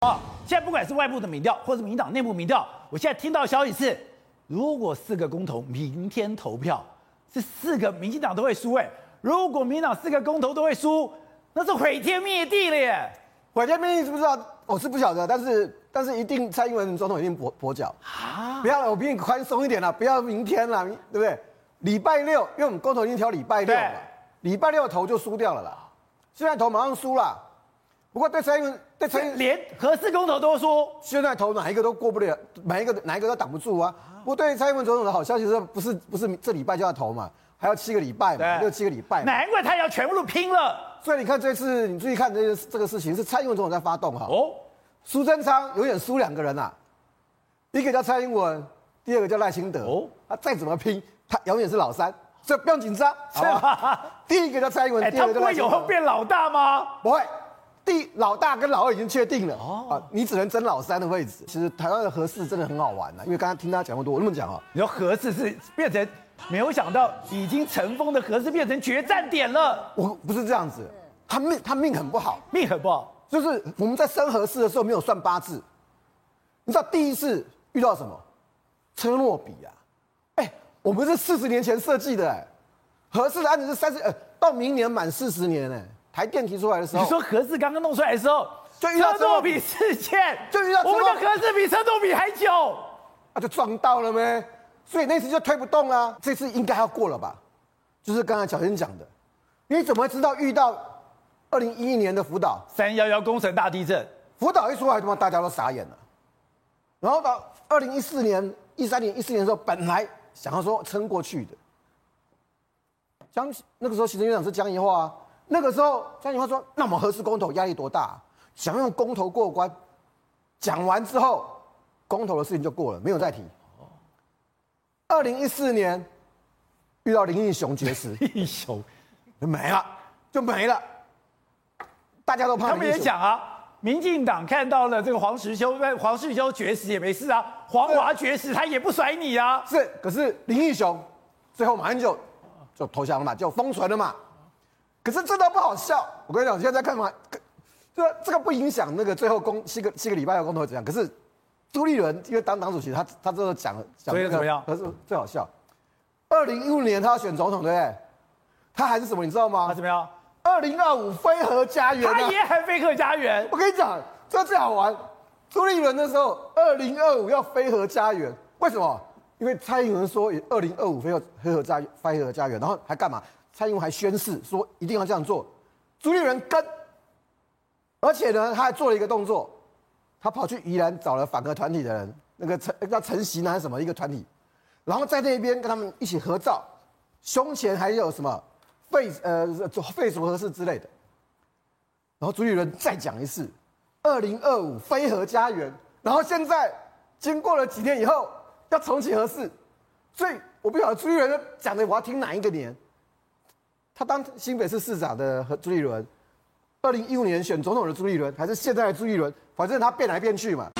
啊，现在不管是外部的民调，或是民党内部民调，我现在听到的消息是，如果四个公投明天投票，是四个民进党都会输。哎，如果民党四个公投都会输，那是毁天灭地了耶！毁天灭地知不知道？我是不晓得，但是但是一定蔡英文总统一定跛跛脚啊！不要了，我比你宽松一点了，不要明天了，对不对？礼拜六，因为我们公投已经调礼拜六了，礼拜六投就输掉了啦。现在投马上输了。不过对蔡英文，对蔡英文连核四公投都说，现在投哪一个都过不了，哪一个哪一个都挡不住啊！不过对蔡英文总统的好消息是，不是不是这礼拜就要投嘛，还要七个礼拜嘛，六七个礼拜。难怪他要全部都拼了。所以你看这次，你注意看这个这个事情是蔡英文总统在发动哈。哦，苏贞昌永远输两个人啊，一个叫蔡英文，第二个叫赖清德。哦，他再怎么拼，他永远是老三，所以不用紧张。第一个叫蔡英文，第二个叫赖清德。他不会有后变老大吗？不会。第老大跟老二已经确定了哦，啊，你只能争老三的位置。其实台湾的核四真的很好玩呐，因为刚刚听他讲那么多，我那么讲啊，你说核四是变成没有想到已经尘封的核四变成决战点了。我不是这样子，他命他命很不好，命很不好，就是我们在生核四的时候没有算八字，你知道第一次遇到什么？车诺比啊，哎，我们是四十年前设计的，哎，合四的案子是三十呃，到明年满四十年哎。台电提出来的时候，你说盒子刚刚弄出来的时候，就遇到车诺比事件，就遇到我们的核子比车诺比还久，啊，就撞到了没？所以那次就推不动了。这次应该要过了吧？就是刚才小天讲的，你怎么会知道遇到二零一一年的福岛三幺幺工程大地震？福岛一出来，他妈大家都傻眼了。然后到二零一四年、一三年、一四年的时候，本来想要说撑过去的，江那个时候行政院长是江宜桦啊。那个时候，江宜樺说：“那我们核实公投压力多大啊？想用公投过关。”讲完之后，公投的事情就过了，没有再提。二零一四年遇到林义雄绝食，义雄就没了，就没了。大家都怕。他们也讲啊，民进党看到了这个黄石修，黄世修绝食也没事啊，黄华绝食他也不甩你啊。是，可是林义雄最后马上就就投降了嘛，就封存了嘛。可是这都不好笑，我跟你讲，现在在干嘛？这这个不影响那个最后公七个七个礼拜的公投怎样？可是朱立伦因为当党主席，他他这个讲了讲这个怎么样？可是最好笑，二零一五年他要选总统，对不对？他还是什么？你知道吗？他怎么样？二零二五飞核家园，他也很非核家园。我跟你讲，这最好玩。朱立伦的时候，二零二五要飞核家园，为什么？因为蔡英文说二零二五非核非核家非核家园，然后还干嘛？蔡英文还宣誓说一定要这样做，朱立伦跟，而且呢，他还做了一个动作，他跑去宜兰找了反核团体的人，那个陈叫陈习南什么一个团体，然后在那边跟他们一起合照，胸前还有什么废呃废除核四之类的，然后朱立伦再讲一次，二零二五非核家园，然后现在经过了几天以后要重启核四，所以我不晓得朱立伦讲的我要听哪一个年。他当新北市市长的和朱立伦，二零一五年选总统的朱立伦，还是现在的朱立伦，反正他变来变去嘛。